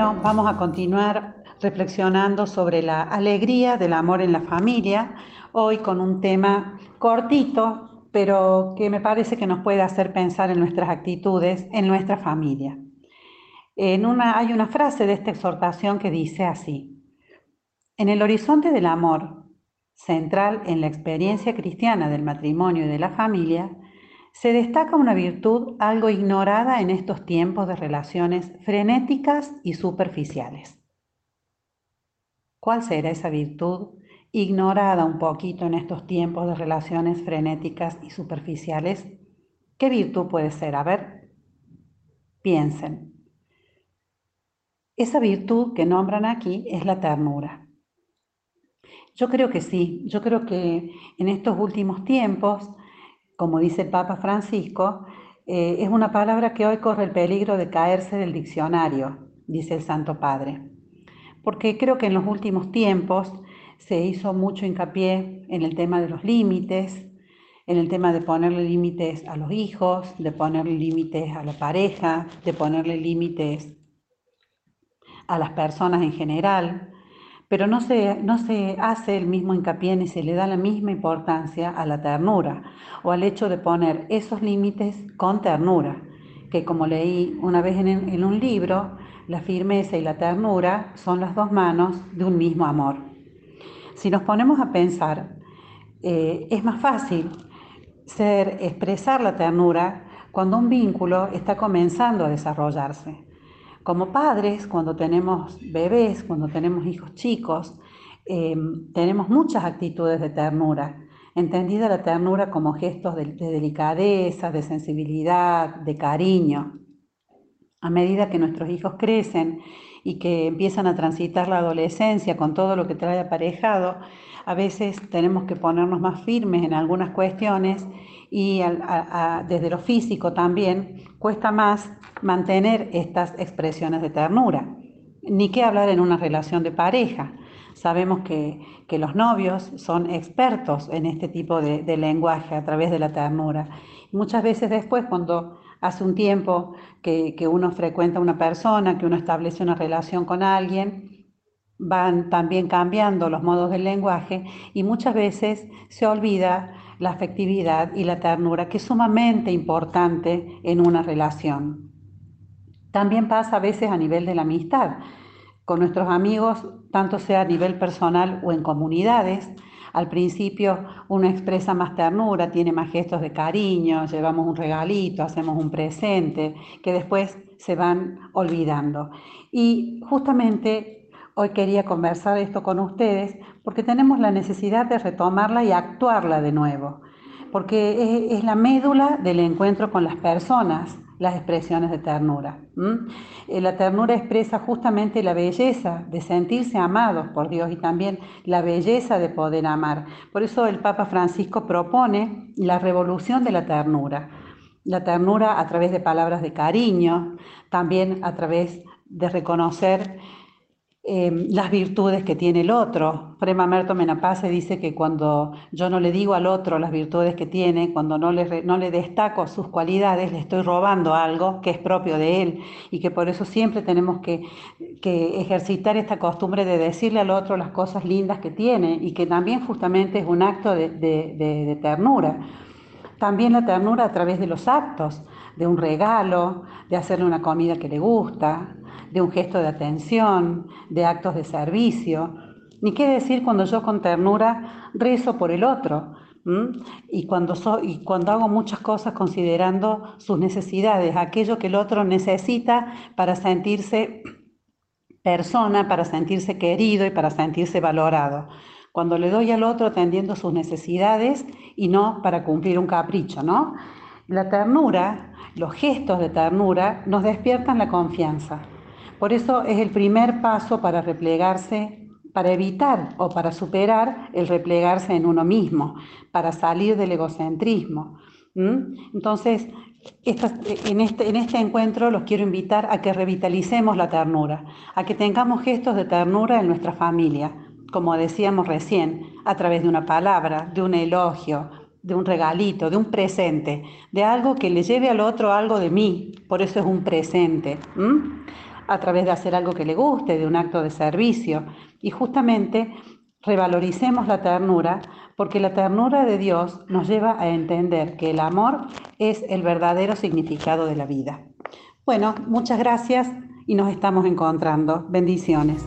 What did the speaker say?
Vamos a continuar reflexionando sobre la alegría del amor en la familia, hoy con un tema cortito, pero que me parece que nos puede hacer pensar en nuestras actitudes, en nuestra familia. Hay una frase de esta exhortación que dice así, en el horizonte del amor, central en la experiencia cristiana del matrimonio y de la familia, se destaca una virtud algo ignorada en estos tiempos de relaciones frenéticas y superficiales. ¿Cuál será esa virtud ignorada un poquito en estos tiempos de relaciones frenéticas y superficiales? ¿Qué virtud puede ser? A ver, piensen. Esa virtud que nombran aquí es la ternura. Yo creo que sí, yo creo que en estos últimos tiempos como dice el Papa Francisco, eh, es una palabra que hoy corre el peligro de caerse del diccionario, dice el Santo Padre. Porque creo que en los últimos tiempos se hizo mucho hincapié en el tema de los límites, en el tema de ponerle límites a los hijos, de ponerle límites a la pareja, de ponerle límites a las personas en general pero no se, no se hace el mismo hincapié ni se le da la misma importancia a la ternura o al hecho de poner esos límites con ternura, que como leí una vez en, un libro, la firmeza y la ternura son las dos manos de un mismo amor. Si nos ponemos a pensar, eh, es más fácil ser, expresar la ternura cuando un vínculo está comenzando a desarrollarse. Como padres, cuando tenemos bebés, cuando tenemos hijos chicos, eh, tenemos muchas actitudes de ternura, entendida la ternura como gestos de, delicadeza, de sensibilidad, de cariño. A medida que nuestros hijos crecen y que empiezan a transitar la adolescencia con todo lo que trae aparejado, a veces tenemos que ponernos más firmes en algunas cuestiones y desde lo físico también cuesta más mantener estas expresiones de ternura. Ni qué hablar en una relación de pareja. Sabemos que, los novios son expertos en este tipo de, lenguaje a través de la ternura. Muchas veces después, cuando hace un tiempo que, uno frecuenta a una persona, que uno establece una relación con alguien, van también cambiando los modos del lenguaje y muchas veces se olvida la afectividad y la ternura, que es sumamente importante en una relación. También pasa a veces a nivel de la amistad. Con nuestros amigos, tanto sea a nivel personal o en comunidades, al principio uno expresa más ternura, tiene más gestos de cariño, llevamos un regalito, hacemos un presente, que después se van olvidando. Y justamente hoy quería conversar esto con ustedes porque tenemos la necesidad de retomarla y actuarla de nuevo, porque es, la médula del encuentro con las personas las expresiones de ternura. Eh, la ternura expresa justamente la belleza de sentirse amados por Dios y también la belleza de poder amar. Por eso el Papa Francisco propone la revolución de la ternura. La ternura a través de palabras de cariño, también a través de reconocer Em, las virtudes que tiene el otro. Prema Merto Menapace dice que cuando yo no le digo al otro las virtudes que tiene, cuando no le, no le destaco sus cualidades, le estoy robando algo que es propio de él y que por eso siempre tenemos que, ejercitar esta costumbre de decirle al otro las cosas lindas que tiene y que también justamente es un acto de ternura. También la ternura a través de los actos, de un regalo, de hacerle una comida que le gusta, de un gesto de atención, de actos de servicio. Ni qué decir cuando yo con ternura rezo por el otro y cuando, y cuando hago muchas cosas considerando sus necesidades, aquello que el otro necesita para sentirse persona, para sentirse querido y para sentirse valorado. Cuando le doy al otro atendiendo sus necesidades y no para cumplir un capricho, ¿no? La ternura, los gestos de ternura nos despiertan la confianza. Por eso es el primer paso para replegarse, para evitar o para superar el replegarse en uno mismo, para salir del egocentrismo. Entonces, en, este, en este encuentro los quiero invitar a que revitalicemos la ternura, a que tengamos gestos de ternura en nuestra familia, como decíamos recién, a través de una palabra, de un elogio, de un regalito, de un presente, de algo que le lleve al otro algo de mí, por eso es un presente a través de hacer algo que le guste, de un acto de servicio. Y justamente revaloricemos la ternura porque la ternura de Dios nos lleva a entender que el amor es el verdadero significado de la vida. Bueno, muchas gracias y nos estamos encontrando. Bendiciones.